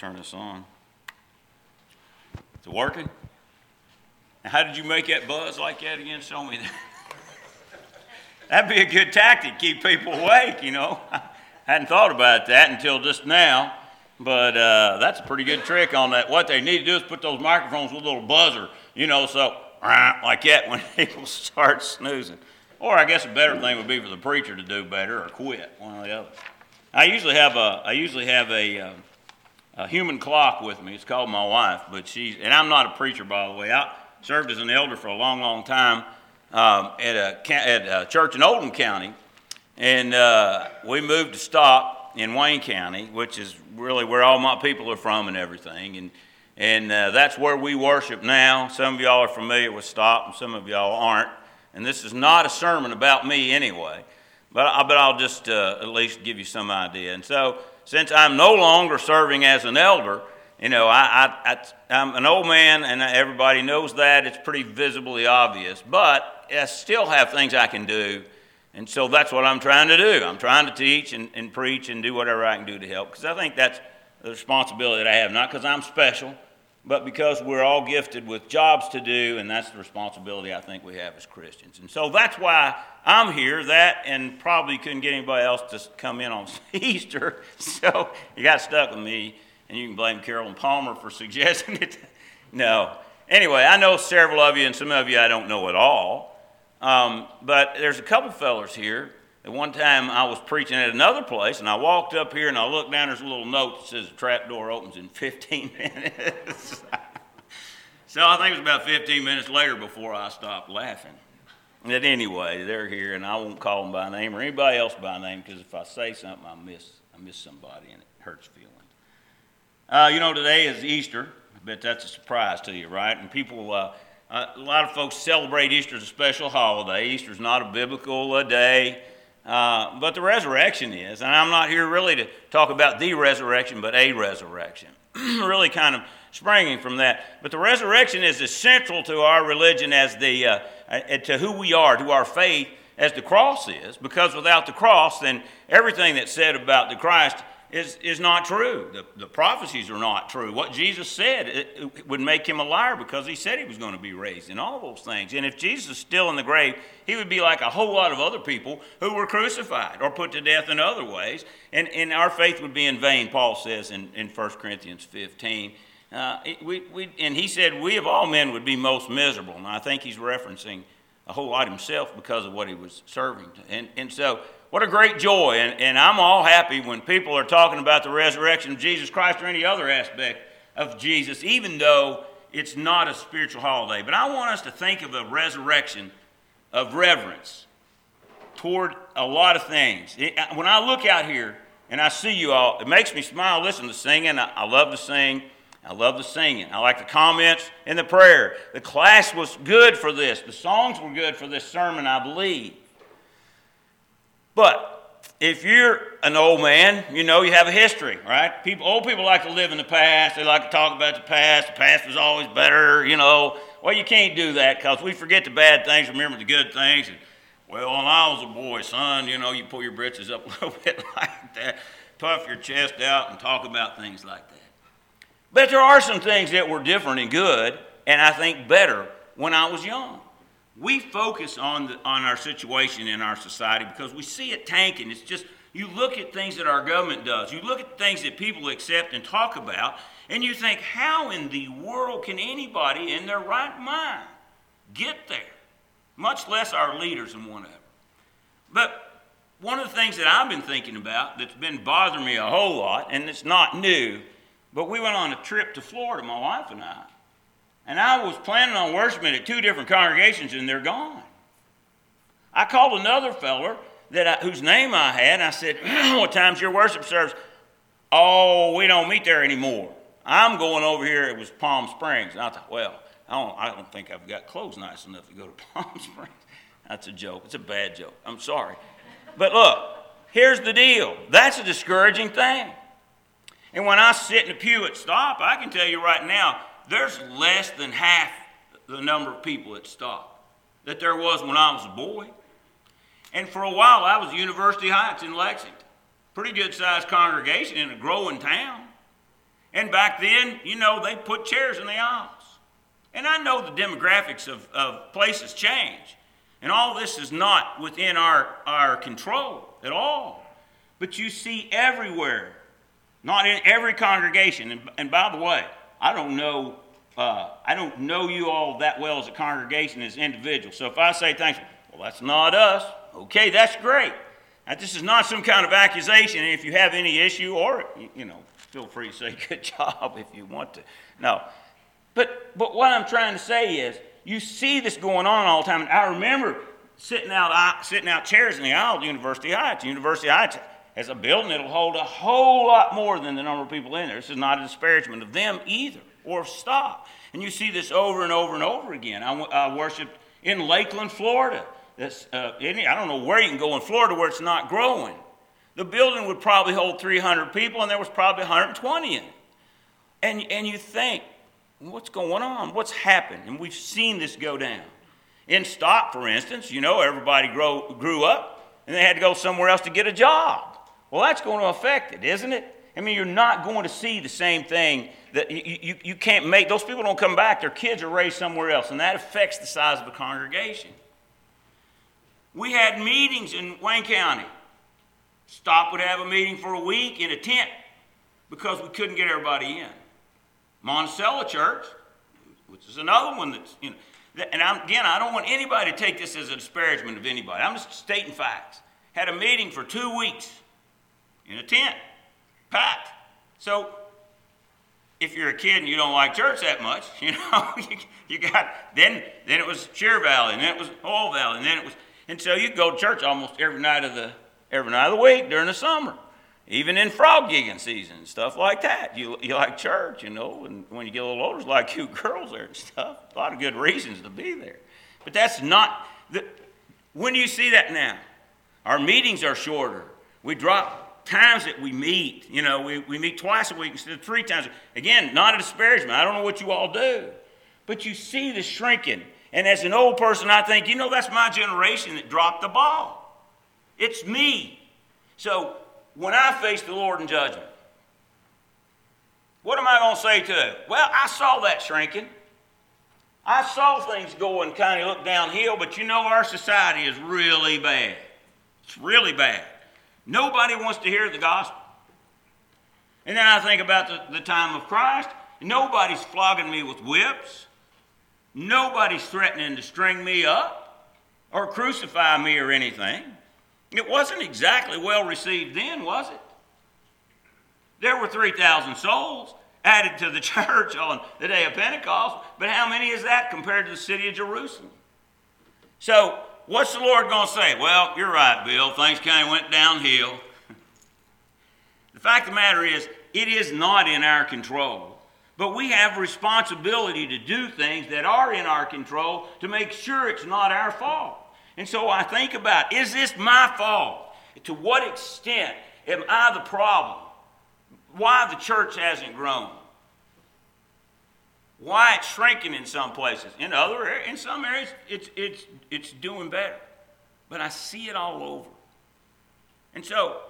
turn this on. Is it working? How did you make that buzz like that again? Show me that. That'd be a good tactic, keep people awake, you know. I hadn't thought about that until just now, but uh, that's a pretty good trick on that. What they need to do is put those microphones with a little buzzer, you know, so like that when people start snoozing. Or I guess a better thing would be for the preacher to do better or quit, one or the other. I usually have a, I usually have a, uh, a human clock with me. It's called my wife, but she's, and I'm not a preacher, by the way. I served as an elder for a long, long time um, at, a, at a church in Oldham County, and uh, we moved to Stop in Wayne County, which is really where all my people are from and everything. And, and uh, that's where we worship now. Some of y'all are familiar with Stop, and some of y'all aren't. And this is not a sermon about me anyway, but, I, but I'll just uh, at least give you some idea. And so, since I'm no longer serving as an elder, you know, I, I, I, am an old man, and everybody knows that. It's pretty visibly obvious. But I still have things I can do. And so that's what I'm trying to do. I'm trying to teach and, and preach and do whatever I can do to help. Because I think that's the responsibility that I have. Not because I'm special, but because we're all gifted with jobs to do, and that's the responsibility I think we have as Christians. And so that's why I'm here, that, and probably couldn't get anybody else to come in on Easter. So you got stuck with me, and you can blame Carolyn Palmer for suggesting it. no. Anyway, I know several of you, and some of you I don't know at all. Um, but there's a couple fellers here at one time, I was preaching at another place, and I walked up here and I looked down. There's a little note that says the trap door opens in 15 minutes. so I think it was about 15 minutes later before I stopped laughing. But anyway, they're here, and I won't call them by name or anybody else by name because if I say something, I miss I miss somebody, and it hurts feelings. Uh, you know, today is Easter. I bet that's a surprise to you, right? And people. Uh, uh, a lot of folks celebrate Easter as a special holiday. Easter is not a biblical day. Uh, but the resurrection is, and I'm not here really to talk about the resurrection, but a resurrection. really kind of springing from that. But the resurrection is as central to our religion as the, uh, uh, to who we are, to our faith, as the cross is, because without the cross, then everything that's said about the Christ is, is not true. The, the prophecies are not true. What Jesus said it, it would make him a liar because he said he was going to be raised and all those things. And if Jesus is still in the grave, he would be like a whole lot of other people who were crucified or put to death in other ways. And, and our faith would be in vain, Paul says in, in 1 Corinthians 15. Uh, we, we, and he said, We of all men would be most miserable. And I think he's referencing a whole lot himself because of what he was serving. And, and so what a great joy. And, and I'm all happy when people are talking about the resurrection of Jesus Christ or any other aspect of Jesus, even though it's not a spiritual holiday. But I want us to think of a resurrection of reverence toward a lot of things. It, when I look out here and I see you all, it makes me smile. Listen to singing. I, I love to sing. I love the singing. I like the comments and the prayer. The class was good for this. The songs were good for this sermon, I believe. But if you're an old man, you know you have a history, right? People, old people like to live in the past. They like to talk about the past. The past was always better, you know. Well, you can't do that because we forget the bad things, remember the good things. And, well, when I was a boy, son, you know, you pull your britches up a little bit like that, puff your chest out, and talk about things like that. But there are some things that were different and good, and I think better when I was young we focus on, the, on our situation in our society because we see it tanking. It's just, you look at things that our government does, you look at things that people accept and talk about, and you think, how in the world can anybody in their right mind get there? Much less our leaders and whatever. But one of the things that I've been thinking about that's been bothering me a whole lot, and it's not new, but we went on a trip to Florida, my wife and I. And I was planning on worshiping at two different congregations, and they're gone. I called another feller that I, whose name I had, and I said, What time's your worship service? Oh, we don't meet there anymore. I'm going over here. It was Palm Springs. And I thought, Well, I don't, I don't think I've got clothes nice enough to go to Palm Springs. That's a joke. It's a bad joke. I'm sorry. But look, here's the deal that's a discouraging thing. And when I sit in the pew at Stop, I can tell you right now, there's less than half the number of people at Stop that there was when I was a boy. And for a while, I was University Heights in Lexington. Pretty good sized congregation in a growing town. And back then, you know, they put chairs in the aisles. And I know the demographics of, of places change. And all this is not within our, our control at all. But you see everywhere, not in every congregation. And, and by the way, I don't know uh, I don't know you all that well as a congregation, as individuals. So if I say things, well, that's not us. Okay, that's great. Now, this is not some kind of accusation. And If you have any issue, or you know, feel free to say good job if you want to. No, but but what I'm trying to say is, you see this going on all the time. And I remember sitting out sitting out chairs in the aisle at University Heights. University Heights has a building that'll hold a whole lot more than the number of people in there. This is not a disparagement of them either or stop. And you see this over and over and over again. I, I worshiped in Lakeland, Florida. This, uh, I don't know where you can go in Florida where it's not growing. The building would probably hold 300 people, and there was probably 120 in it. And, and you think, what's going on? What's happened? And we've seen this go down. In Stop, for instance, you know, everybody grow, grew up and they had to go somewhere else to get a job. Well, that's going to affect it, isn't it? I mean, you're not going to see the same thing that you, you, you can't make. Those people don't come back. Their kids are raised somewhere else, and that affects the size of a congregation. We had meetings in Wayne County. Stop would have a meeting for a week in a tent because we couldn't get everybody in. Monticello Church, which is another one that's, you know, and I'm, again, I don't want anybody to take this as a disparagement of anybody. I'm just stating facts. Had a meeting for two weeks in a tent packed. So if you're a kid and you don't like church that much, you know, you, you got then then it was Sheer Valley, and then it was Oil Valley, and then it was and so you go to church almost every night of the every night of the week during the summer, even in frog gigging season and stuff like that. You you like church, you know, and when you get a little older, lot of cute girls there and stuff. A lot of good reasons to be there, but that's not the. When do you see that now? Our meetings are shorter. We drop times that we meet. You know, we, we meet twice a week instead of three times. Again, not a disparagement. I don't know what you all do. But you see the shrinking. And as an old person, I think, you know, that's my generation that dropped the ball. It's me. So when I face the Lord in judgment, what am I going to say to it? Well, I saw that shrinking. I saw things going kind of look downhill, but you know, our society is really bad. It's really bad. Nobody wants to hear the gospel. And then I think about the, the time of Christ. Nobody's flogging me with whips. Nobody's threatening to string me up or crucify me or anything. It wasn't exactly well received then, was it? There were 3,000 souls added to the church on the day of Pentecost, but how many is that compared to the city of Jerusalem? So What's the Lord going to say? Well, you're right, Bill. Things kind of went downhill. the fact of the matter is, it is not in our control. But we have responsibility to do things that are in our control to make sure it's not our fault. And so I think about is this my fault? To what extent am I the problem? Why the church hasn't grown? Why it's shrinking in some places. In other, in some areas, it's, it's, it's doing better. But I see it all over. And so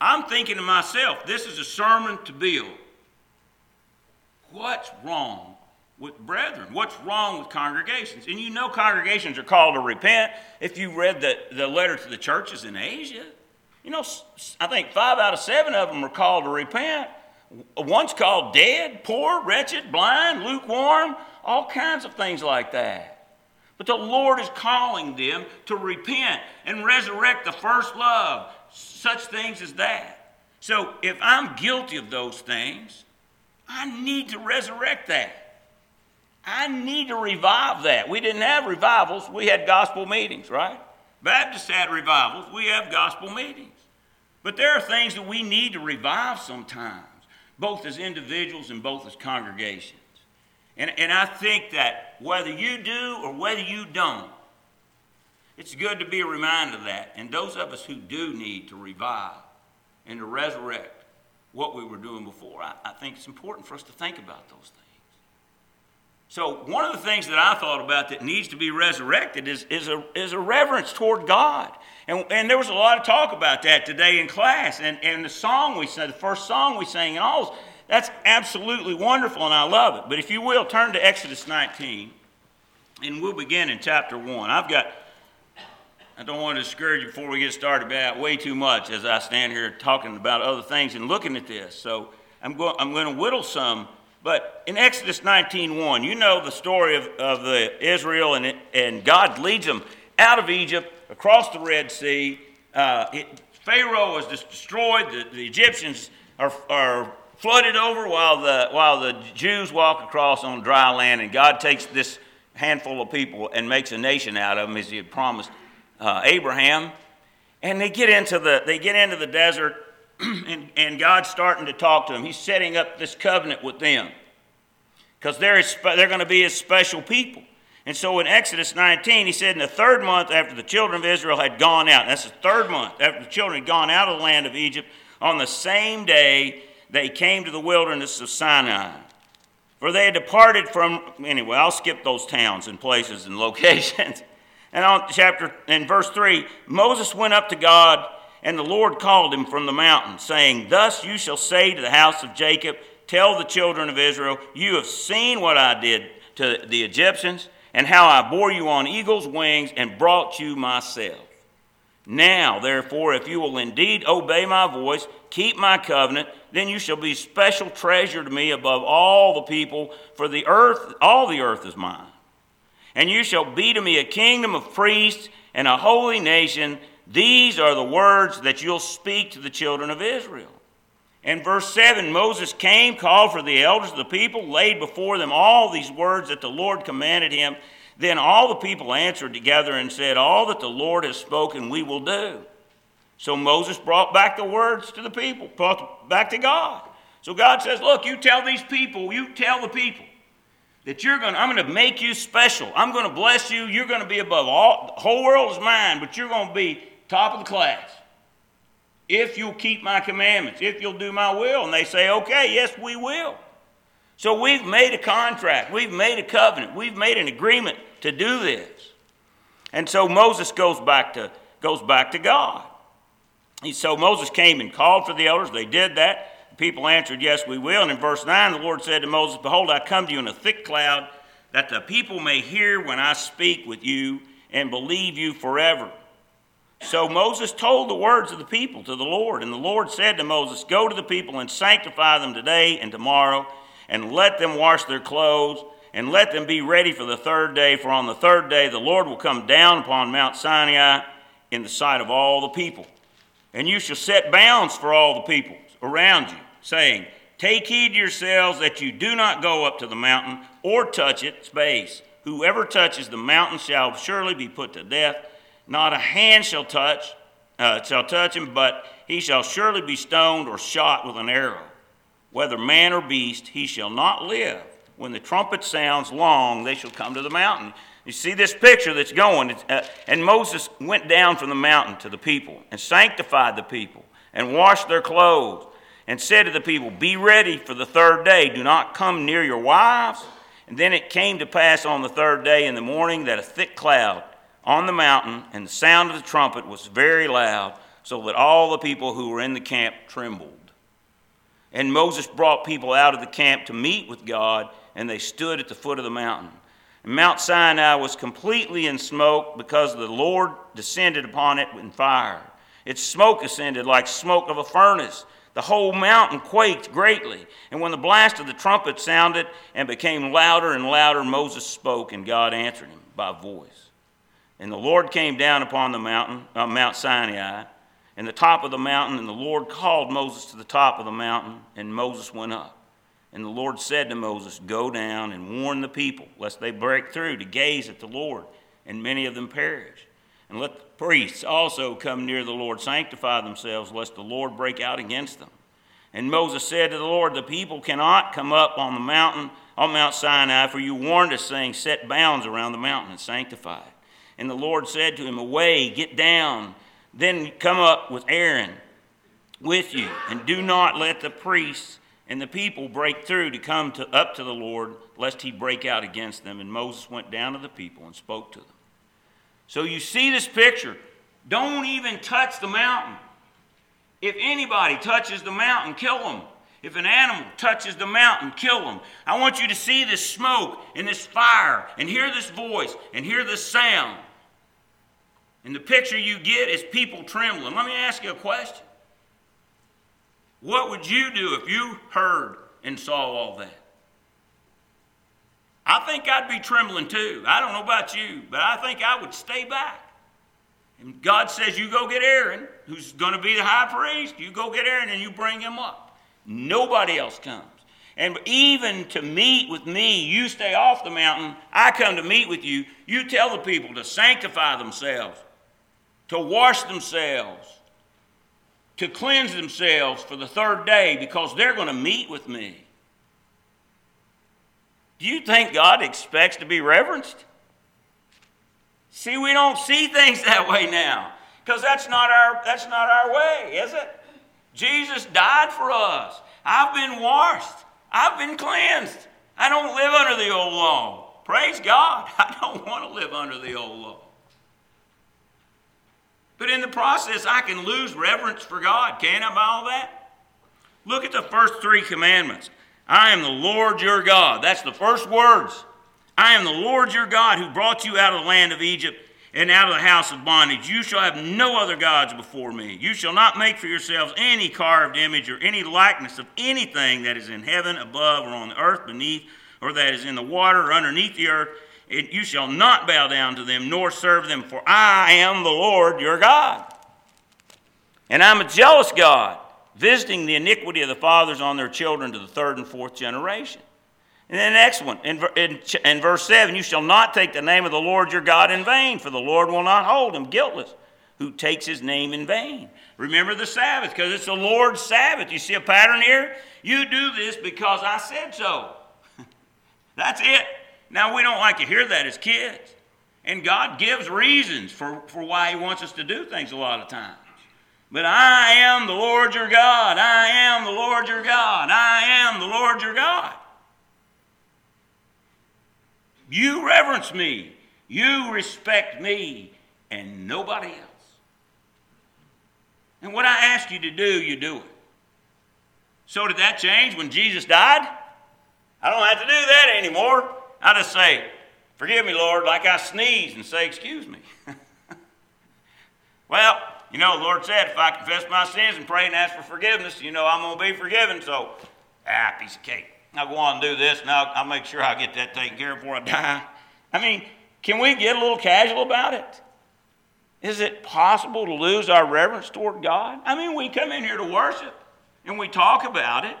I'm thinking to myself, this is a sermon to build. What's wrong with brethren? What's wrong with congregations? And you know congregations are called to repent. If you read the, the letter to the churches in Asia, you know, I think five out of seven of them are called to repent. One's called dead, poor, wretched, blind, lukewarm, all kinds of things like that. But the Lord is calling them to repent and resurrect the first love, such things as that. So if I'm guilty of those things, I need to resurrect that. I need to revive that. We didn't have revivals, we had gospel meetings, right? Baptists had revivals, we have gospel meetings. But there are things that we need to revive sometimes both as individuals and both as congregations. And, and I think that whether you do or whether you don't, it's good to be reminded of that. And those of us who do need to revive and to resurrect what we were doing before, I, I think it's important for us to think about those things. So, one of the things that I thought about that needs to be resurrected is, is, a, is a reverence toward God. And, and there was a lot of talk about that today in class. And, and the song we sang, the first song we sang, and all, That's absolutely wonderful, and I love it. But if you will, turn to Exodus 19, and we'll begin in chapter 1. I've got, I don't want to discourage you before we get started about way too much as I stand here talking about other things and looking at this. So I'm going, I'm going to whittle some. But in Exodus 19.1, you know the story of, of the Israel, and, and God leads them out of Egypt, across the Red Sea. Uh, it, Pharaoh was destroyed. The, the Egyptians are, are flooded over while the, while the Jews walk across on dry land, and God takes this handful of people and makes a nation out of them as he had promised uh, Abraham. And they get into the, they get into the desert, and, and God's starting to talk to them. He's setting up this covenant with them because they're, they're going to be his special people. And so in Exodus 19, he said, In the third month after the children of Israel had gone out, that's the third month after the children had gone out of the land of Egypt, on the same day they came to the wilderness of Sinai. For they had departed from, anyway, I'll skip those towns and places and locations. and on chapter, in verse 3, Moses went up to God, and the Lord called him from the mountain, saying, Thus you shall say to the house of Jacob, Tell the children of Israel, You have seen what I did to the Egyptians and how I bore you on eagle's wings and brought you myself. Now, therefore, if you will indeed obey my voice, keep my covenant, then you shall be special treasure to me above all the people, for the earth, all the earth is mine. And you shall be to me a kingdom of priests and a holy nation. These are the words that you'll speak to the children of Israel. In verse 7, Moses came, called for the elders of the people, laid before them all these words that the Lord commanded him. Then all the people answered together and said, All that the Lord has spoken, we will do. So Moses brought back the words to the people, brought back to God. So God says, Look, you tell these people, you tell the people that you're going to, I'm going to make you special. I'm going to bless you. You're going to be above all, the whole world is mine, but you're going to be top of the class if you'll keep my commandments, if you'll do my will. And they say, okay, yes, we will. So we've made a contract, we've made a covenant, we've made an agreement to do this. And so Moses goes back to, goes back to God. He, so Moses came and called for the elders. They did that. The people answered, Yes, we will. And in verse 9, the Lord said to Moses, Behold, I come to you in a thick cloud, that the people may hear when I speak with you and believe you forever. So Moses told the words of the people to the Lord, and the Lord said to Moses, Go to the people and sanctify them today and tomorrow, and let them wash their clothes, and let them be ready for the third day. For on the third day the Lord will come down upon Mount Sinai in the sight of all the people. And you shall set bounds for all the people around you, saying, Take heed yourselves that you do not go up to the mountain or touch its base. Whoever touches the mountain shall surely be put to death. Not a hand shall touch, uh, shall touch him, but he shall surely be stoned or shot with an arrow. Whether man or beast, he shall not live. When the trumpet sounds long, they shall come to the mountain. You see this picture that's going. Uh, and Moses went down from the mountain to the people and sanctified the people and washed their clothes and said to the people, Be ready for the third day. Do not come near your wives. And then it came to pass on the third day in the morning that a thick cloud on the mountain, and the sound of the trumpet was very loud, so that all the people who were in the camp trembled. And Moses brought people out of the camp to meet with God, and they stood at the foot of the mountain. And Mount Sinai was completely in smoke because the Lord descended upon it in fire. Its smoke ascended like smoke of a furnace. The whole mountain quaked greatly. And when the blast of the trumpet sounded and became louder and louder, Moses spoke, and God answered him by voice. And the Lord came down upon the mountain, uh, Mount Sinai, and the top of the mountain, and the Lord called Moses to the top of the mountain, and Moses went up. And the Lord said to Moses, Go down and warn the people, lest they break through to gaze at the Lord, and many of them perish. And let the priests also come near the Lord, sanctify themselves, lest the Lord break out against them. And Moses said to the Lord, The people cannot come up on the mountain, on Mount Sinai, for you warned us, saying, Set bounds around the mountain and sanctify it. And the Lord said to him, Away, get down, then come up with Aaron with you, and do not let the priests and the people break through to come to, up to the Lord, lest he break out against them. And Moses went down to the people and spoke to them. So you see this picture. Don't even touch the mountain. If anybody touches the mountain, kill them. If an animal touches the mountain, kill them. I want you to see this smoke and this fire and hear this voice and hear this sound. And the picture you get is people trembling. Let me ask you a question. What would you do if you heard and saw all that? I think I'd be trembling too. I don't know about you, but I think I would stay back. And God says, You go get Aaron, who's going to be the high priest. You go get Aaron and you bring him up. Nobody else comes. And even to meet with me, you stay off the mountain. I come to meet with you. You tell the people to sanctify themselves, to wash themselves, to cleanse themselves for the third day because they're going to meet with me. Do you think God expects to be reverenced? See, we don't see things that way now because that's not our that's not our way, is it? Jesus died for us. I've been washed. I've been cleansed. I don't live under the old law. Praise God. I don't want to live under the old law. But in the process, I can lose reverence for God. can't I by all that? Look at the first three commandments. I am the Lord your God. That's the first words. I am the Lord your God who brought you out of the land of Egypt and out of the house of bondage. You shall have no other gods before me. You shall not make for yourselves any carved image or any likeness of anything that is in heaven above or on the earth beneath or that is in the water or underneath the earth. You shall not bow down to them nor serve them, for I am the Lord your God. And I'm a jealous God visiting the iniquity of the fathers on their children to the third and fourth generation. And then the next one, in, in, in, verse 7, you shall not take the name of the Lord your God in vain, for the Lord will not hold him guiltless who takes his name in vain. Remember the Sabbath, because it's the Lord's Sabbath. You see a pattern here? You do this because I said so. That's it. Now, we don't like to hear that as kids. And God gives reasons for, for why he wants us to do things a lot of times. But I am the Lord your God. I am the Lord your God. I am the Lord your God. You reverence me. You respect me and nobody else. And what I ask you to do, you do it. So did that change when Jesus died? I don't have to do that anymore. I just say, Forgive me, Lord, like I sneeze and say, Excuse me. well, you know, the Lord said, if I confess my sins and pray and ask for forgiveness, you know, I'm going to be forgiven. So, ah, piece of cake. I'll go on and do this, and I'll, I'll make sure I get that taken care of before I die. I mean, can we get a little casual about it? Is it possible to lose our reverence toward God? I mean, we come in here to worship and we talk about it.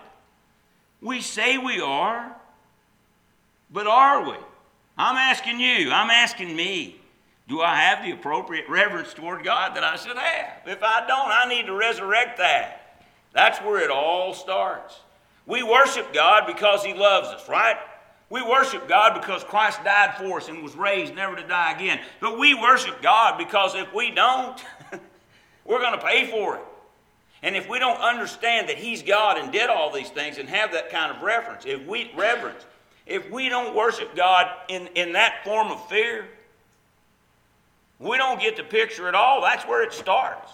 We say we are, but are we? I'm asking you, I'm asking me. Do I have the appropriate reverence toward God that I should have? If I don't, I need to resurrect that. That's where it all starts. We worship God because He loves us, right? We worship God because Christ died for us and was raised never to die again. But we worship God because if we don't, we're going to pay for it. And if we don't understand that He's God and did all these things and have that kind of reverence, if we reverence, if we don't worship God in, in that form of fear, we don't get the picture at all. That's where it starts.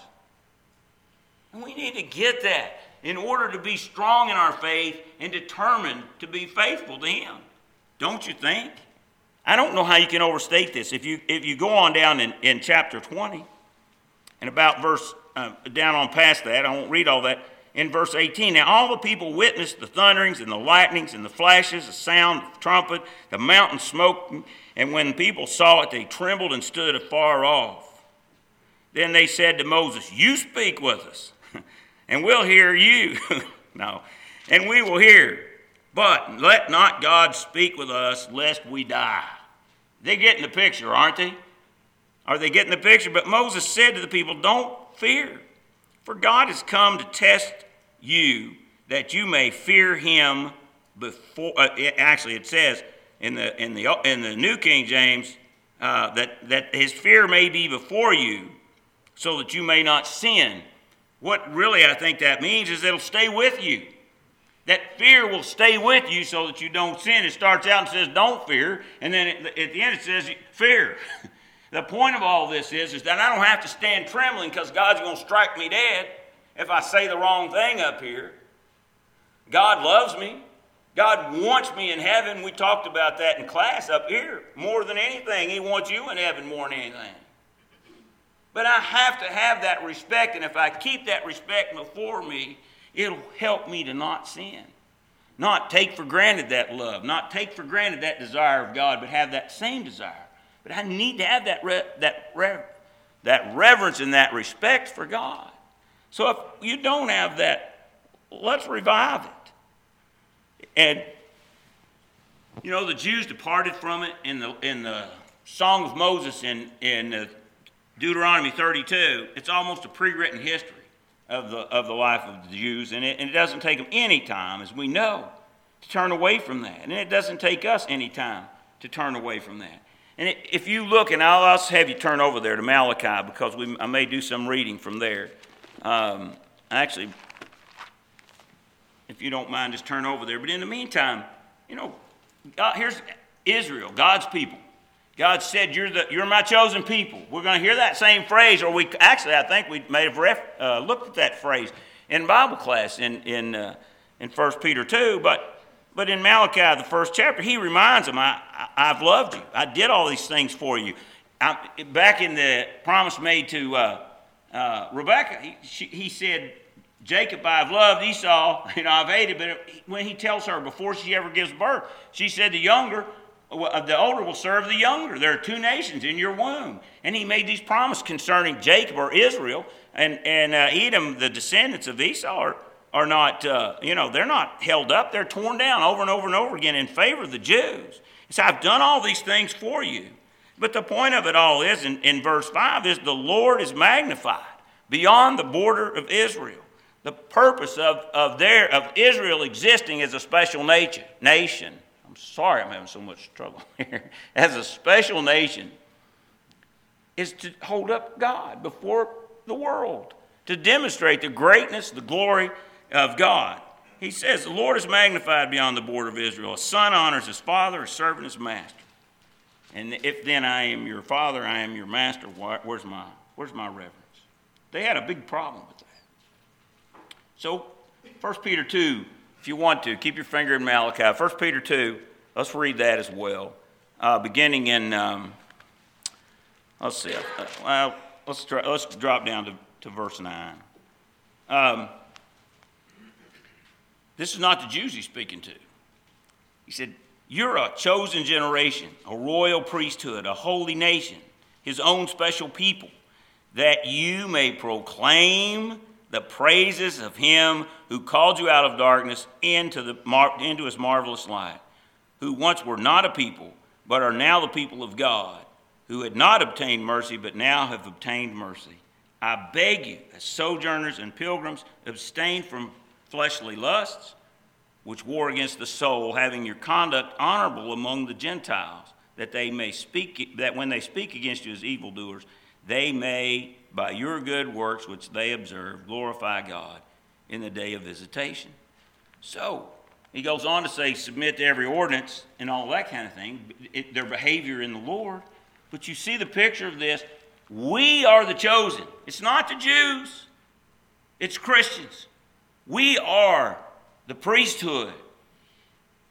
And we need to get that in order to be strong in our faith and determined to be faithful to Him. Don't you think? I don't know how you can overstate this. If you, if you go on down in, in chapter 20 and about verse uh, down on past that, I won't read all that. In verse 18, now all the people witnessed the thunderings and the lightnings and the flashes, the sound of the trumpet, the mountain smoke and when the people saw it, they trembled and stood afar off. Then they said to Moses, You speak with us, and we'll hear you. no, and we will hear. But let not God speak with us, lest we die. They're getting the picture, aren't they? Are they getting the picture? But Moses said to the people, Don't fear, for God has come to test you that you may fear him before. Uh, actually, it says, in the, in the, in the New King James uh, that, that his fear may be before you so that you may not sin. What really I think that means is it'll stay with you. That fear will stay with you so that you don't sin. It starts out and says, don't fear, and then at the end it says, fear. the point of all this is, is that I don't have to stand trembling because God's going to strike me dead if I say the wrong thing up here. God loves me. God wants me in heaven. We talked about that in class up here. More than anything, He wants you in heaven more than anything. But I have to have that respect, and if I keep that respect before me, it'll help me to not sin. Not take for granted that love, not take for granted that desire of God, but have that same desire. But I need to have that, re- that, re- that reverence and that respect for God. So if you don't have that, let's revive it. And you know, the Jews departed from it in the in the Song of Moses in in uh, Deuteronomy 32. It's almost a pre-written history of the of the life of the Jews, and it, and it doesn't take them any time, as we know, to turn away from that, and it doesn't take us any time to turn away from that. And if you look, and I'll also have you turn over there to Malachi because we, I may do some reading from there. Um, actually, if you don't mind, just turn over there. But in the meantime, you know, God, here's Israel, God's people. God said, you're, the, you're my chosen people. We're going to hear that same phrase, or we actually, I think we may have ref, uh, looked at that phrase in Bible class in, in, uh, in 1 Peter 2. But, but in Malachi, the first chapter, he reminds them, I, I, have loved you. I did all these things for you. I, back in the promise made to uh, uh, Rebecca, he, she, he said, Jacob I've loved, Esau, know, I've hated. But when he tells her before she ever gives birth, she said, the younger, uh, the older will serve the younger. There are two nations in your womb. And he made these promises concerning Jacob or Israel. And, and uh, Edom, the descendants of Esau, are, are not, uh, you know, they're not held up. They're torn down over and over and over again in favor of the Jews. Said, I've done all these things for you. But the point of it all is, in, in verse 5, is the Lord is magnified beyond the border of Israel. The purpose of, of, their, of Israel existing as a special nature, nation. I'm sorry I'm having so much trouble here. As a special nation is to hold up God before the world, to demonstrate the greatness, the glory of God. He says, The Lord is magnified beyond the border of Israel. A son honors his father, a servant his master. And if then I am your father, I am your master, where's my, where's my reverence? They had a big problem with that. So, 1 Peter 2, if you want to, keep your finger in Malachi. 1 Peter 2, let's read that as well. Uh, beginning in, um, let's see, uh, well, let's, try, let's drop down to, to verse 9. Um, this is not the Jews he's speaking to. He said, You're a chosen generation, a royal priesthood, a holy nation, his own special people, that you may proclaim the praises of him who called you out of darkness into, the, into his marvelous light, who once were not a people, but are now the people of God, who had not obtained mercy, but now have obtained mercy. I beg you, as sojourners and pilgrims, abstain from fleshly lusts, which war against the soul, having your conduct honorable among the Gentiles, that they may speak that when they speak against you as evildoers, they may, by your good works which they observe, glorify God in the day of visitation. So, he goes on to say, submit to every ordinance and all that kind of thing, it, their behavior in the Lord. But you see the picture of this. We are the chosen. It's not the Jews, it's Christians. We are the priesthood.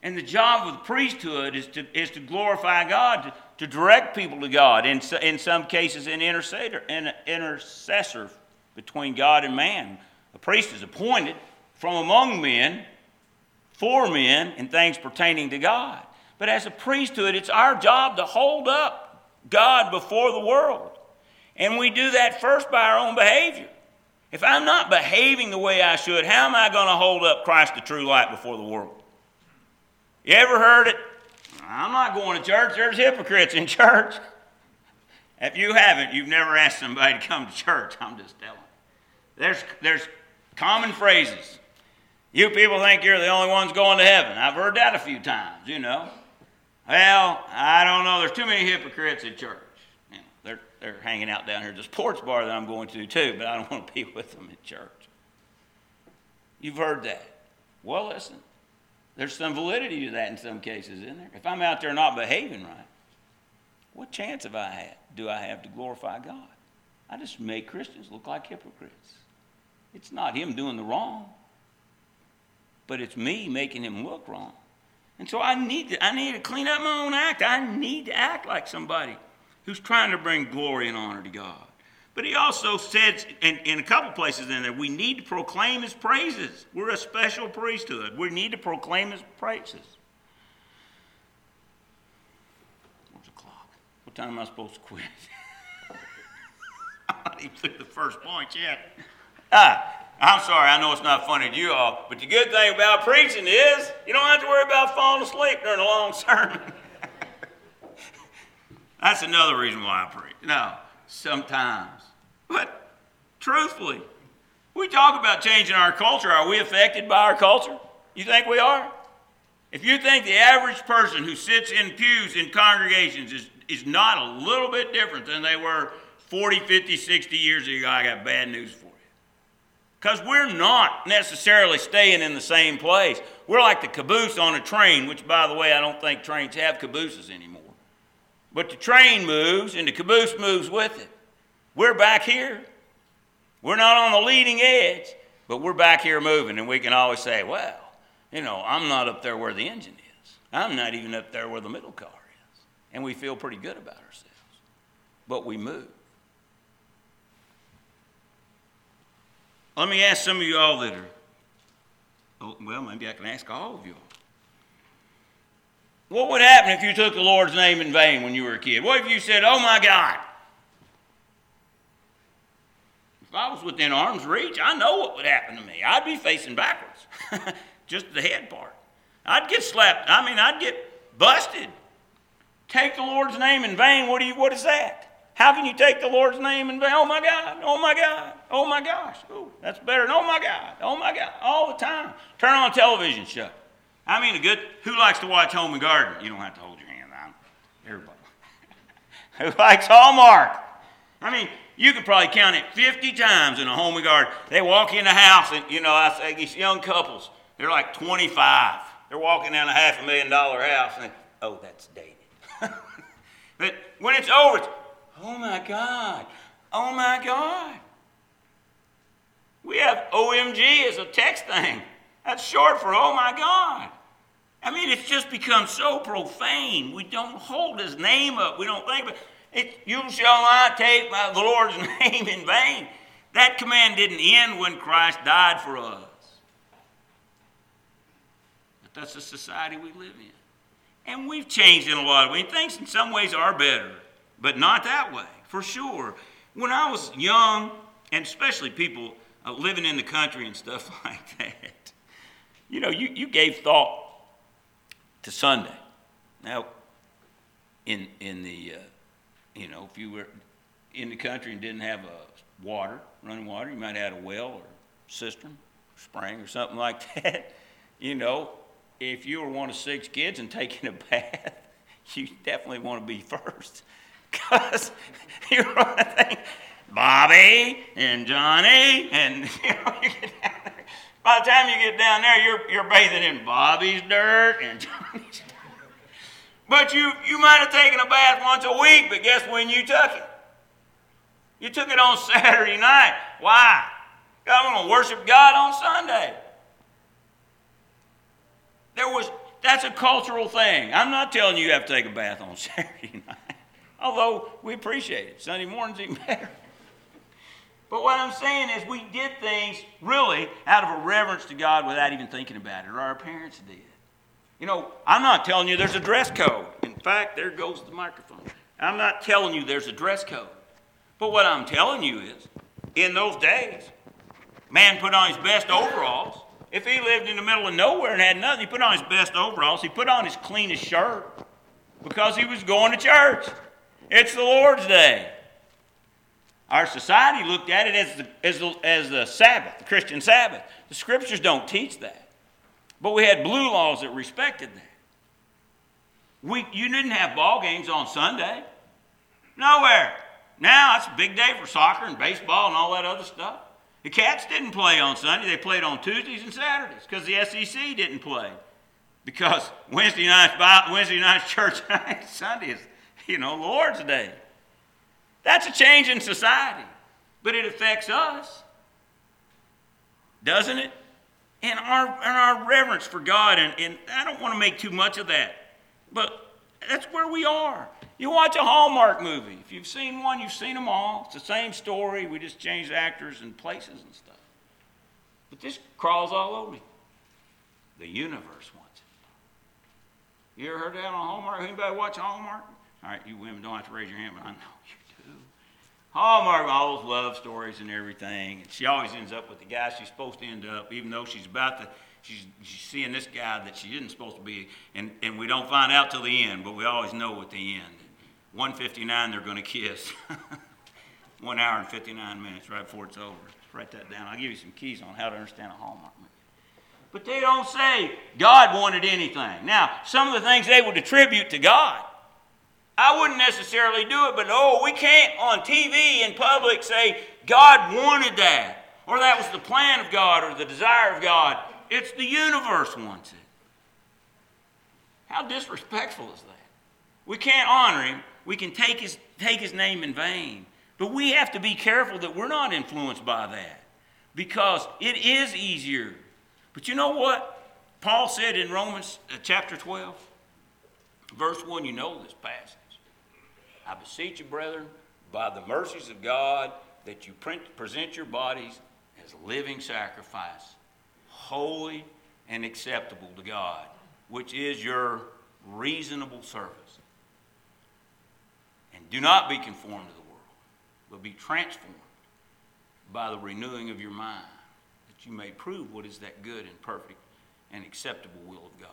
And the job of the priesthood is to, is to glorify God, to, to direct people to God, in, in some cases, an intercessor, an intercessor between God and man. A priest is appointed from among men, for men, in things pertaining to God. But as a priesthood, it's our job to hold up God before the world. And we do that first by our own behavior. If I'm not behaving the way I should, how am I going to hold up Christ the true light before the world? You ever heard it? I'm not going to church. There's hypocrites in church. If you haven't, you've never asked somebody to come to church. I'm just telling. There's, there's common phrases. You people think you're the only ones going to heaven. I've heard that a few times, you know. Well, I don't know. There's too many hypocrites in church. They're, they're hanging out down here at the sports bar that I'm going to too, but I don't want to be with them in church. You've heard that. Well, listen. There's some validity to that in some cases, isn't there? If I'm out there not behaving right, what chance have I had, do I have to glorify God? I just make Christians look like hypocrites. It's not him doing the wrong. but it's me making him look wrong. And so I need to, I need to clean up my own act. I need to act like somebody who's trying to bring glory and honor to God. But he also says in, in a couple places in there, we need to proclaim his praises. We're a special priesthood. We need to proclaim his praises. What's the clock? What time am I supposed to quit? I'm not even through the first point yet. Ah, I'm sorry, I know it's not funny to you all, but the good thing about preaching is you don't have to worry about falling asleep during a long sermon. That's another reason why I preach. No, sometimes. But truthfully, we talk about changing our culture. Are we affected by our culture? You think we are? If you think the average person who sits in pews in congregations is, is not a little bit different than they were 40, 50, 60 years ago, I got bad news for you. Because we're not necessarily staying in the same place. We're like the caboose on a train, which, by the way, I don't think trains have cabooses anymore. But the train moves and the caboose moves with it. We're back here. We're not on the leading edge, but we're back here moving, and we can always say, well, you know, I'm not up there where the engine is. I'm not even up there where the middle car is. And we feel pretty good about ourselves. But we move. Let me ask some of you all that are, oh, well, maybe I can ask all of you all. What would happen if you took the Lord's name in vain when you were a kid? What if you said, oh my God? If I was within arm's reach, I know what would happen to me. I'd be facing backwards, just the head part. I'd get slapped. I mean, I'd get busted. Take the Lord's name in vain. What, do you, what is that? How can you take the Lord's name in vain? Oh my God, oh my God, oh my gosh. Ooh, that's better than oh my God, oh my God, all the time. Turn on a television show. I mean, a good, who likes to watch Home and Garden? You don't have to hold your hand out. Everybody. who likes Hallmark? I mean, you could probably count it 50 times in a home and garden. They walk in the house, and, you know, I say these young couples, they're like 25. They're walking down a half a million dollar house, and they, oh, that's dated. but when it's over, it's, oh my God, oh my God. We have OMG as a text thing. That's short for oh my God. I mean, it's just become so profane. We don't hold his name up. We don't think about it. You shall not take my, the Lord's name in vain. That command didn't end when Christ died for us. But that's the society we live in. And we've changed in a lot of ways. Things in some ways are better, but not that way, for sure. When I was young, and especially people uh, living in the country and stuff like that, you know, you, you gave thought to Sunday. Now, in, in the, uh, you know, if you were in the country and didn't have a water, running water, you might have had a well or cistern, spring or something like that. you know, if you were one of six kids and taking a bath, you definitely want to be first. Because you're think, Bobby and Johnny, and you know, you get down there. By the time you get down there, you're, you're bathing in Bobby's dirt and Johnny's dirt. But you, you might have taken a bath once a week, but guess when you took it? You took it on Saturday night. Why? I'm going to worship God on Sunday. There was, that's a cultural thing. I'm not telling you you have to take a bath on Saturday night, although we appreciate it. Sunday morning's even better. But what I'm saying is, we did things really out of a reverence to God without even thinking about it, or our parents did. You know, I'm not telling you there's a dress code. In fact, there goes the microphone. I'm not telling you there's a dress code. But what I'm telling you is, in those days, man put on his best overalls. If he lived in the middle of nowhere and had nothing, he put on his best overalls. He put on his cleanest shirt because he was going to church. It's the Lord's day. Our society looked at it as the, as the, as the Sabbath, the Christian Sabbath. The scriptures don't teach that. But we had blue laws that respected that. We, you didn't have ball games on Sunday. Nowhere. Now it's a big day for soccer and baseball and all that other stuff. The Cats didn't play on Sunday. They played on Tuesdays and Saturdays because the SEC didn't play. Because Wednesday night, Wednesday night church Sunday is, you know, Lord's Day. That's a change in society, but it affects us, doesn't it? and our, and our reverence for God. And, and I don't want to make too much of that, but that's where we are. You watch a Hallmark movie. If you've seen one, you've seen them all. It's the same story. We just changed actors and places and stuff. But this crawls all over you. The universe wants it. You ever heard that on Hallmark? Anybody watch Hallmark? All right, you women don't have to raise your hand, but I know you. Hallmark always love stories and everything. And she always ends up with the guy she's supposed to end up, even though she's about to, she's, she's seeing this guy that she isn't supposed to be. And, and we don't find out till the end, but we always know at the end. 159, they're going to kiss. One hour and 59 minutes right before it's over. Write that down. I'll give you some keys on how to understand a Hallmark movie. But they don't say God wanted anything. Now, some of the things they would attribute to God, I wouldn't necessarily do it, but oh, we can't on TV in public say God wanted that, or that was the plan of God, or the desire of God. It's the universe wants it. How disrespectful is that? We can't honor him. We can take his, take his name in vain. But we have to be careful that we're not influenced by that because it is easier. But you know what? Paul said in Romans uh, chapter 12, verse 1, you know this passage. I beseech you, brethren, by the mercies of God, that you present your bodies as living sacrifice, holy and acceptable to God, which is your reasonable service. And do not be conformed to the world, but be transformed by the renewing of your mind, that you may prove what is that good and perfect and acceptable will of God.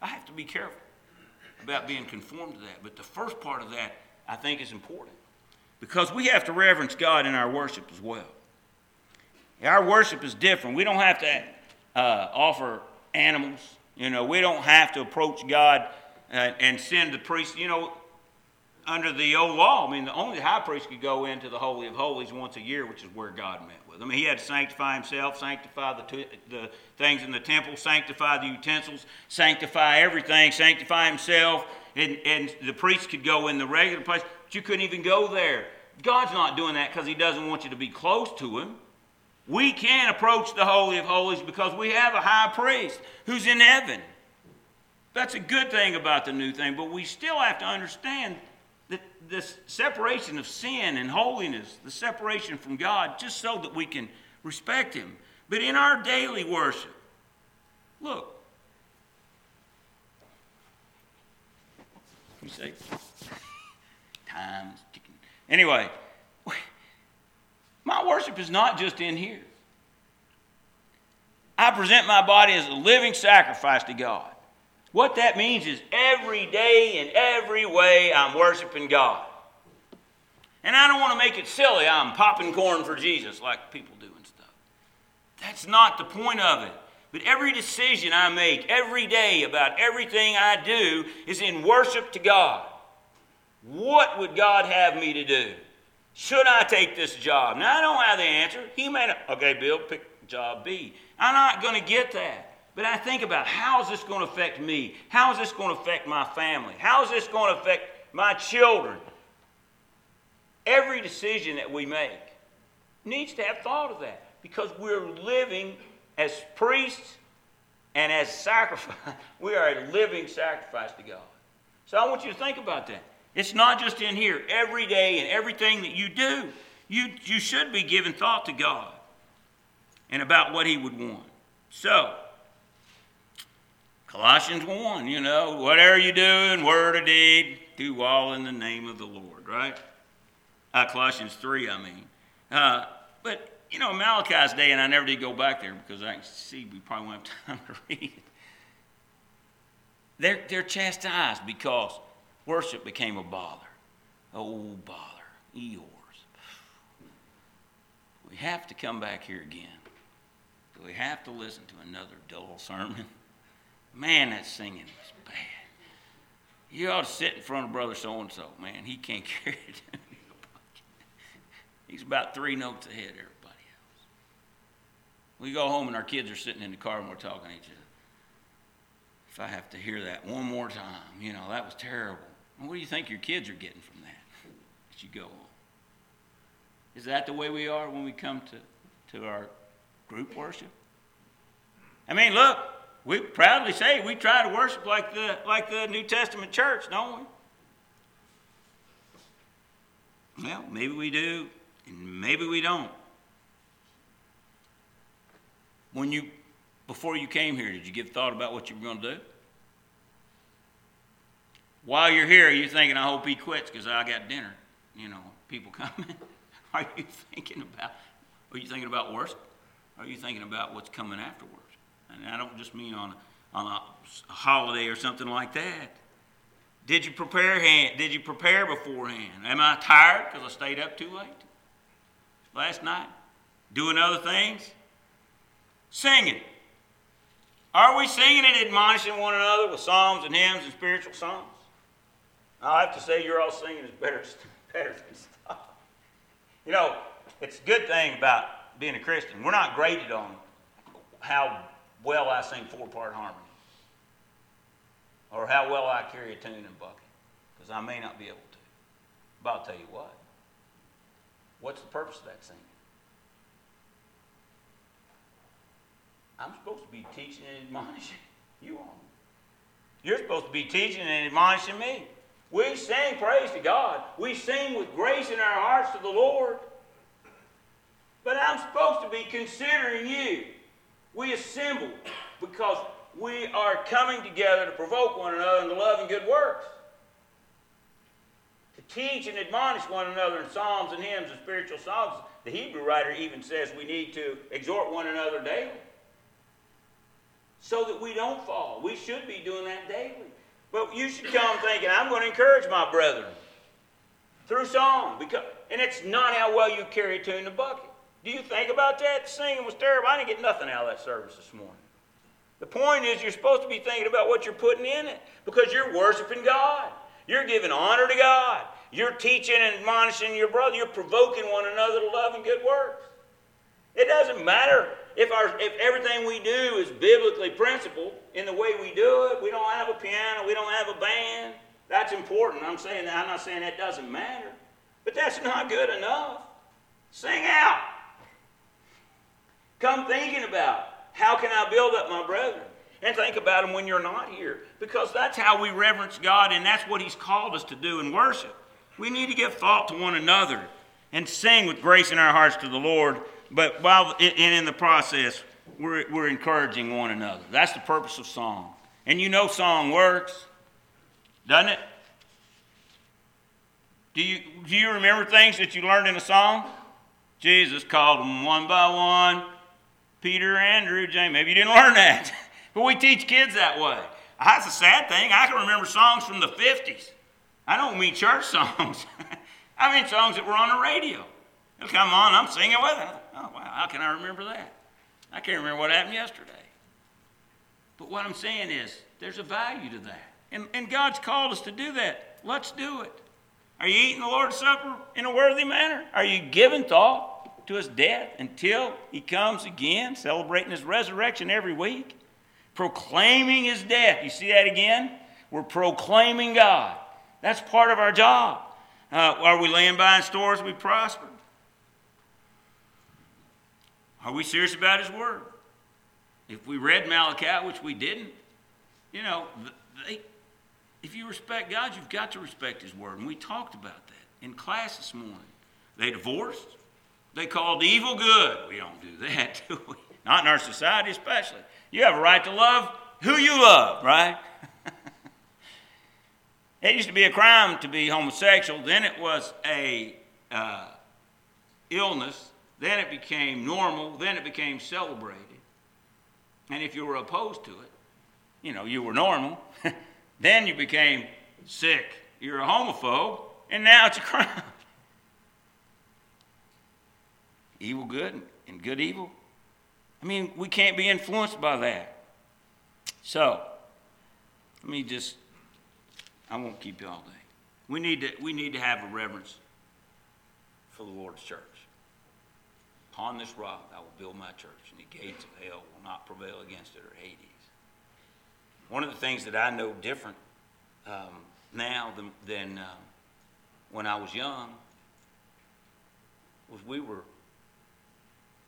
I have to be careful about being conformed to that. But the first part of that, I think, is important because we have to reverence God in our worship as well. Our worship is different. We don't have to uh, offer animals. You know, we don't have to approach God uh, and send the priest. You know, under the old law, I mean, the only high priest could go into the Holy of Holies once a year, which is where God met with him. He had to sanctify himself, sanctify the, the things in the temple, sanctify the utensils, sanctify everything, sanctify himself. And, and the priest could go in the regular place, but you couldn't even go there. God's not doing that because he doesn't want you to be close to him. We can approach the Holy of Holies because we have a high priest who's in heaven. That's a good thing about the new thing, but we still have to understand this separation of sin and holiness, the separation from God, just so that we can respect Him. But in our daily worship, look, you say, time is ticking. Anyway, my worship is not just in here. I present my body as a living sacrifice to God. What that means is every day in every way I'm worshiping God. And I don't want to make it silly. I'm popping corn for Jesus like people do and stuff. That's not the point of it. But every decision I make every day about everything I do is in worship to God. What would God have me to do? Should I take this job? Now, I don't have the answer. He may not. Okay, Bill, pick job B. I'm not going to get that. But I think about how is this going to affect me? How is this going to affect my family? How is this going to affect my children? Every decision that we make needs to have thought of that because we're living as priests and as sacrifice. We are a living sacrifice to God. So I want you to think about that. It's not just in here. Every day and everything that you do, you, you should be giving thought to God and about what He would want. So, Colossians 1, you know, whatever you do in word or deed, do all in the name of the Lord, right? Uh, Colossians 3, I mean. Uh, but, you know, Malachi's day, and I never did go back there because I see we probably won't have time to read it. They're, they're chastised because worship became a bother. Oh, bother. Eeyores. We have to come back here again. Do We have to listen to another dull sermon. Man, that singing is bad. You ought to sit in front of brother so and so, man. He can't carry it. He's about three notes ahead of everybody else. We go home and our kids are sitting in the car and we're talking to each other. If I have to hear that one more time, you know, that was terrible. what do you think your kids are getting from that as you go on? Is that the way we are when we come to, to our group worship? I mean, look, we proudly say we try to worship like the, like the New Testament church, don't we? Well, maybe we do, and maybe we don't. When you, before you came here, did you give thought about what you were going to do? While you're here, you're thinking, I hope he quits because I got dinner. You know, people coming. Are you thinking about, are you thinking about worship? Are you thinking about what's coming afterwards? And I don't just mean on, on a, holiday or something like that. Did you prepare hand, Did you prepare beforehand? Am I tired because I stayed up too late last night? Doing other things? Singing. Are we singing and admonishing one another with psalms and hymns and spiritual songs? i have to say you're all singing is better, better than stuff. You know, it's a good thing about being a Christian. We're not graded on how well I sing four-part harmony or how well I carry a tune and bucket, because I may not be able to. But I'll tell you what. What's the purpose of that singing? I'm supposed to be teaching and admonishing you on. You're supposed to be teaching and admonishing me. We sing praise to God. We sing with grace in our hearts to the Lord. But I'm supposed to be considering you. We assemble because we are coming together to provoke one another into love and good works. To teach and admonish one another in psalms and hymns and spiritual songs. The Hebrew writer even says we need to exhort one another daily so that we don't fall. We should be doing that daily. But you should come thinking, I'm going to encourage my brethren through song. Because, and it's not how well you carry a tune in the bucket. Do you think about that? The Singing was terrible. I didn't get nothing out of that service this morning. The point is, you're supposed to be thinking about what you're putting in it because you're worshiping God. You're giving honor to God. You're teaching and admonishing your brother. You're provoking one another to love and good works. It doesn't matter if, our, if everything we do is biblically principled in the way we do it, we don't have a piano, we don't have a band, that's important. I'm saying that, I'm not saying that doesn't matter. But that's not good enough. Sing out. Come thinking about how can I build up my brethren? And think about them when you're not here. Because that's how we reverence God, and that's what He's called us to do in worship. We need to give thought to one another and sing with grace in our hearts to the Lord but while and in the process, we're, we're encouraging one another. That's the purpose of song. And you know song works, doesn't it? Do you, do you remember things that you learned in a song? Jesus called them one by one. Peter, Andrew, James. Maybe you didn't learn that. but we teach kids that way. That's a sad thing. I can remember songs from the 50s. I don't mean church songs. I mean songs that were on the radio. Oh, come on, I'm singing with it. Oh, wow, how can I remember that? I can't remember what happened yesterday. But what I'm saying is, there's a value to that. And, and God's called us to do that. Let's do it. Are you eating the Lord's Supper in a worthy manner? Are you giving thought to his death until he comes again, celebrating his resurrection every week? Proclaiming his death. You see that again? We're proclaiming God. That's part of our job. Uh, are we laying by in stores we prosper? Are we serious about His Word? If we read Malachi, which we didn't, you know, they, if you respect God, you've got to respect His Word. And we talked about that in class this morning. They divorced. They called evil good. We don't do that, do we? Not in our society, especially. You have a right to love who you love, right? it used to be a crime to be homosexual. Then it was a uh, illness then it became normal. Then it became celebrated. And if you were opposed to it, you know, you were normal. then you became sick. You're a homophobe. And now it's a crime. Evil good and good evil. I mean, we can't be influenced by that. So, let me just, I won't keep you all day. We need to, we need to have a reverence for the Lord's church. Upon this rock I will build my church, and the gates of hell will not prevail against it or Hades. One of the things that I know different um, now than, than uh, when I was young was we were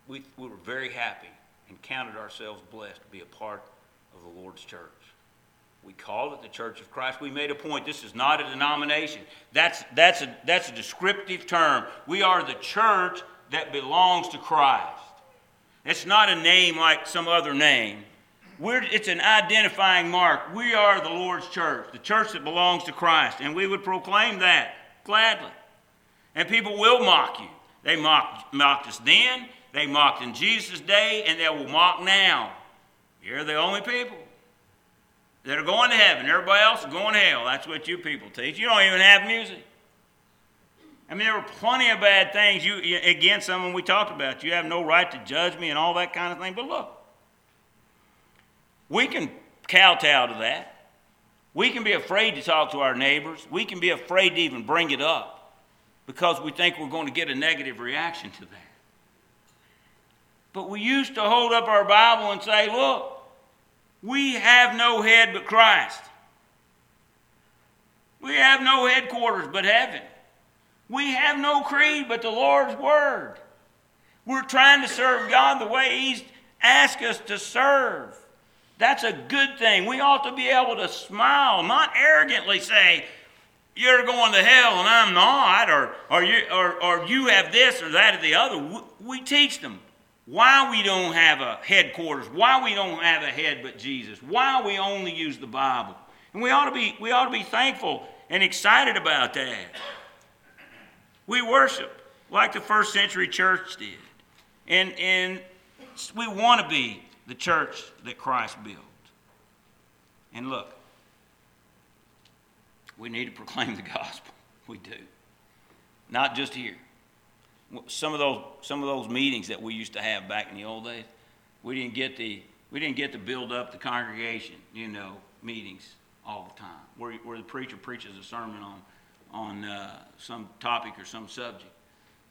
we, we were very happy and counted ourselves blessed to be a part of the Lord's church. We called it the Church of Christ. We made a point. This is not a denomination. That's, that's, a, that's a descriptive term. We are the church that belongs to Christ. It's not a name like some other name. We're, it's an identifying mark. We are the Lord's church, the church that belongs to Christ, and we would proclaim that gladly. And people will mock you. They mocked, mocked us then, they mocked in Jesus' day, and they will mock now. You're the only people that are going to heaven. Everybody else is going to hell. That's what you people teach. You don't even have music. I mean, there were plenty of bad things. You again, someone we talked about. You have no right to judge me and all that kind of thing. But look, we can kowtow to that. We can be afraid to talk to our neighbors. We can be afraid to even bring it up because we think we're going to get a negative reaction to that. But we used to hold up our Bible and say, look, we have no head but Christ. We have no headquarters but heaven. We have no creed but the Lord's Word. We're trying to serve God the way He's asked us to serve. That's a good thing. We ought to be able to smile, not arrogantly say, You're going to hell and I'm not, or, or, you, or, or you have this or that or the other. We, we teach them why we don't have a headquarters, why we don't have a head but Jesus, why we only use the Bible. And we ought to be, we ought to be thankful and excited about that. We worship like the first century church did. And, and we want to be the church that Christ built. And look, we need to proclaim the gospel. We do. Not just here some of those some of those meetings that we used to have back in the old days, we didn't get the we didn't get to build up the congregation, you know, meetings all the time, where, where the preacher preaches a sermon on on uh, some topic or some subject.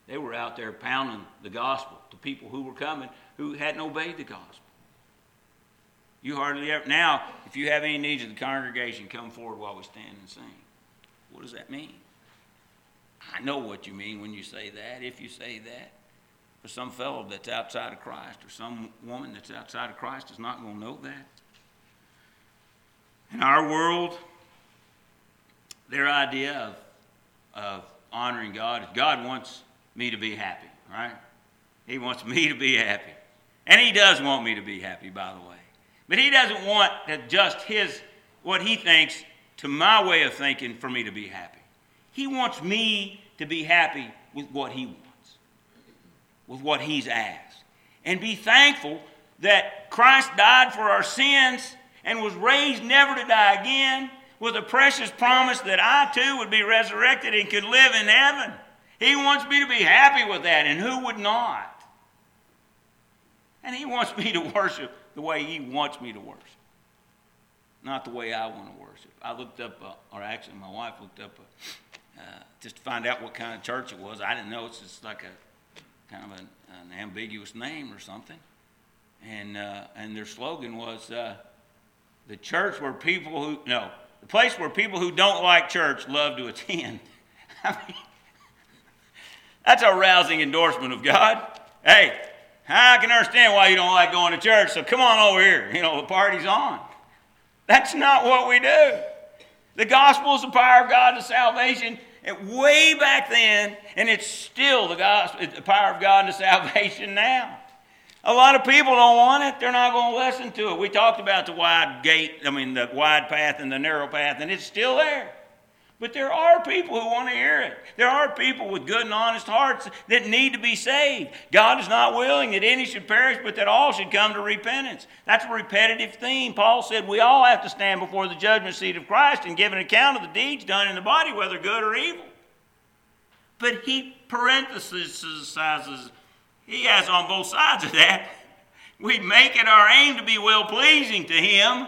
They were out there pounding the gospel to people who were coming who hadn't obeyed the gospel. You hardly ever now, if you have any needs of the congregation, come forward while we stand and sing. What does that mean? I know what you mean when you say that, if you say that. For some fellow that's outside of Christ or some woman that's outside of Christ is not going to know that. In our world, their idea of, of honoring God is God wants me to be happy, right? He wants me to be happy. And He does want me to be happy, by the way. But He doesn't want just His, what He thinks, to my way of thinking, for me to be happy. He wants me to be happy with what He wants, with what He's asked. And be thankful that Christ died for our sins and was raised never to die again with a precious promise that I too would be resurrected and could live in heaven. He wants me to be happy with that, and who would not? And He wants me to worship the way He wants me to worship, not the way I want to worship. I looked up, or actually, my wife looked up uh, just to find out what kind of church it was. I didn't know it's just like a kind of an, an ambiguous name or something. And, uh, and their slogan was uh, the church where people who, no, the place where people who don't like church love to attend. I mean, that's a rousing endorsement of God. Hey, I can understand why you don't like going to church, so come on over here. You know, the party's on. That's not what we do. The gospel is the power of God to salvation And way back then, and it's still the gospel, the power of God to salvation now. A lot of people don't want it. They're not going to listen to it. We talked about the wide gate, I mean, the wide path and the narrow path, and it's still there. But there are people who want to hear it. There are people with good and honest hearts that need to be saved. God is not willing that any should perish, but that all should come to repentance. That's a repetitive theme. Paul said we all have to stand before the judgment seat of Christ and give an account of the deeds done in the body, whether good or evil. But he parenthesizes, he has on both sides of that. We make it our aim to be well pleasing to him.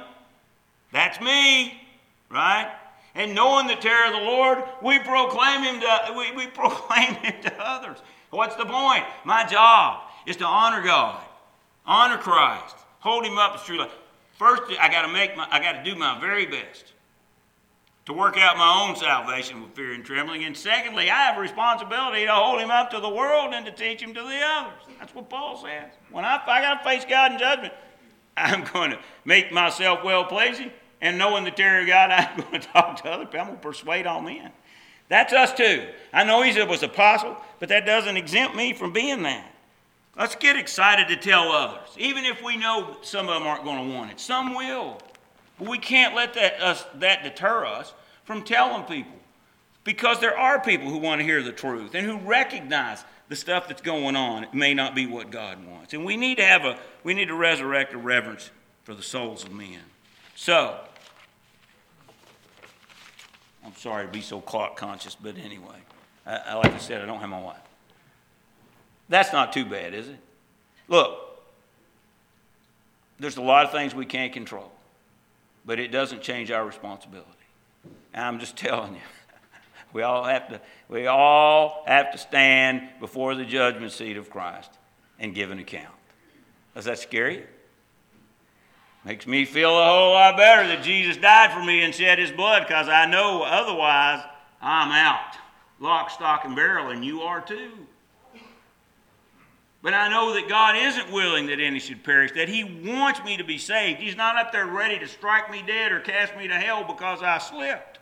That's me, right? And knowing the terror of the Lord, we proclaim him to, we, we proclaim him to others. What's the point? My job is to honor God, honor Christ, hold him up as true life. First, I got to make my, I got to do my very best to work out my own salvation with fear and trembling. And secondly, I have a responsibility to hold him up to the world and to teach him to the others. That's what Paul says. When I, I got to face God in judgment, I'm going to make myself well pleasing, and knowing the terror of God, I'm going to talk to other people. I'm going to persuade all men. That's us too. I know he was apostle, but that doesn't exempt me from being that. Let's get excited to tell others, even if we know some of them aren't going to want it. Some will. But we can't let that, us, that deter us from telling people because there are people who want to hear the truth and who recognize the stuff that's going on it may not be what God wants. And we need to have a we need to resurrect a reverence for the souls of men. So, I'm sorry to be so clock conscious, but anyway, I, I, like I said, I don't have my wife. That's not too bad, is it? Look, there's a lot of things we can't control, but it doesn't change our responsibility. And I'm just telling you, we all have to, we all have to stand before the judgment seat of Christ and give an account. Is that scary? Makes me feel a whole lot better that Jesus died for me and shed his blood because I know otherwise I'm out. Lock, stock, and barrel, and you are too. But I know that God isn't willing that any should perish, that He wants me to be saved. He's not up there ready to strike me dead or cast me to hell because I slipped.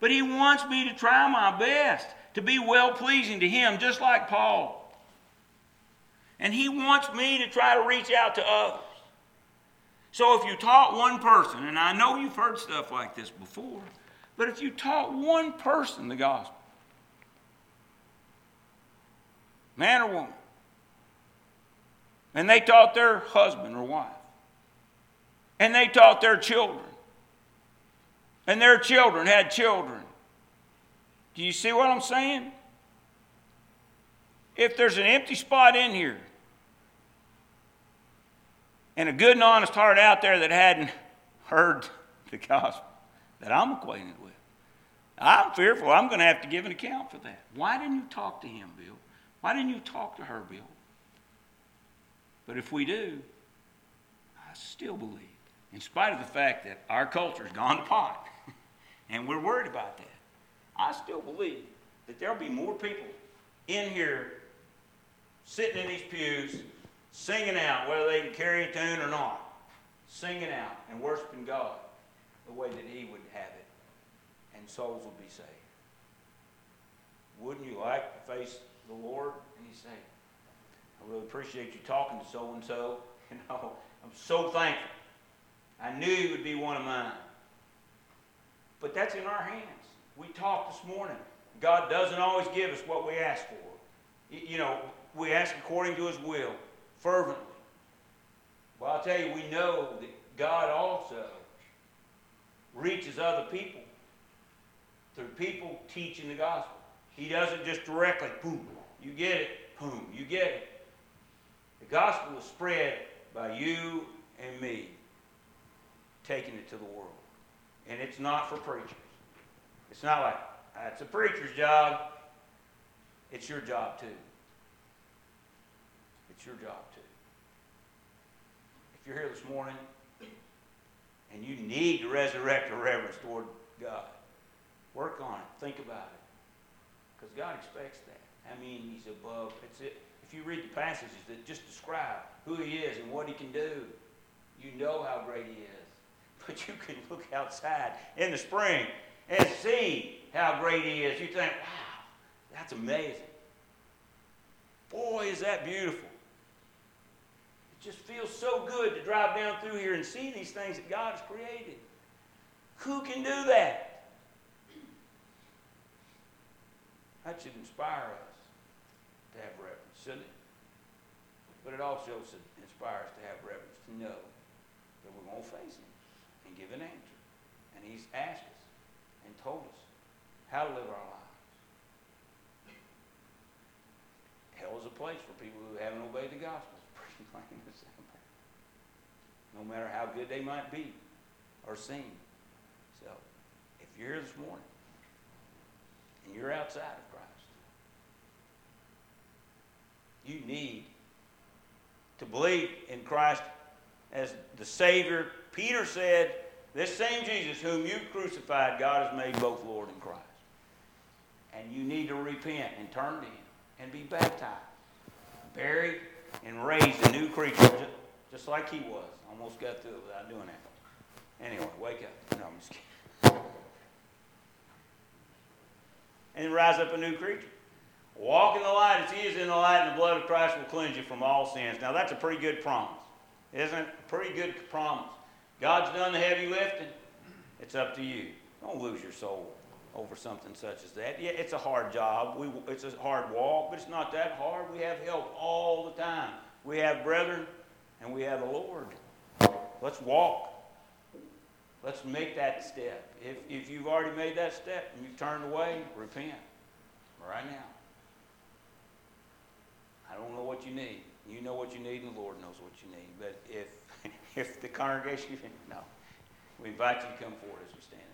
But He wants me to try my best to be well pleasing to Him, just like Paul. And He wants me to try to reach out to others. So if you taught one person, and I know you've heard stuff like this before, but if you taught one person the gospel, man or woman, and they taught their husband or wife, and they taught their children, and their children had children. Do you see what I'm saying? If there's an empty spot in here, and a good and honest heart out there that hadn't heard the gospel that I'm acquainted with. I'm fearful I'm going to have to give an account for that. Why didn't you talk to him, Bill? Why didn't you talk to her, Bill? But if we do, I still believe, in spite of the fact that our culture's gone to pot, and we're worried about that, I still believe that there'll be more people in here sitting in these pews singing out, whether they can carry a tune or not, singing out and worshiping God the way that He would have it, and souls will be saved. Wouldn't you like to face the Lord and you say, I really appreciate you talking to so and so. You know, I'm so thankful. I knew he would be one of mine. But that's in our hands. We talked this morning. God doesn't always give us what we ask for. You know, we ask according to his will fervently. Well, I'll tell you, we know that God also reaches other people through people teaching the gospel. He doesn't just directly, boom, you get it, boom, you get it. The gospel is spread by you and me taking it to the world. And it's not for preachers. It's not like, it's a preacher's job. It's your job too. It's your job. If you're here this morning and you need to resurrect a reverence toward God, work on it. Think about it. Because God expects that. I mean, He's above. It's it. If you read the passages that just describe who He is and what He can do, you know how great He is. But you can look outside in the spring and see how great He is. You think, wow, that's amazing. Boy, is that beautiful just feels so good to drive down through here and see these things that God has created. Who can do that? That should inspire us to have reverence, shouldn't it? But it also should inspire us to have reverence, to know that we're going to face Him and give an answer. And He's asked us and told us how to live our lives. Hell is a place for people who haven't obeyed the gospel. No matter how good they might be or seem. So, if you're here this morning and you're outside of Christ, you need to believe in Christ as the Savior. Peter said, This same Jesus whom you crucified, God has made both Lord and Christ. And you need to repent and turn to Him and be baptized, buried, and raised a new creature, just like He was. Almost got through it without doing that. Anyway, wake up. No, I'm just kidding. And rise up a new creature. Walk in the light as He is in the light, and the blood of Christ will cleanse you from all sins. Now, that's a pretty good promise. Isn't it? A pretty good promise. God's done the heavy lifting. It's up to you. Don't lose your soul over something such as that. Yeah, it's a hard job. We, it's a hard walk, but it's not that hard. We have help all the time. We have brethren, and we have the Lord. Let's walk. Let's make that step. If, if you've already made that step and you've turned away, repent right now. I don't know what you need. You know what you need, and the Lord knows what you need. But if if the congregation, no, we invite you to come forward as we stand and sing.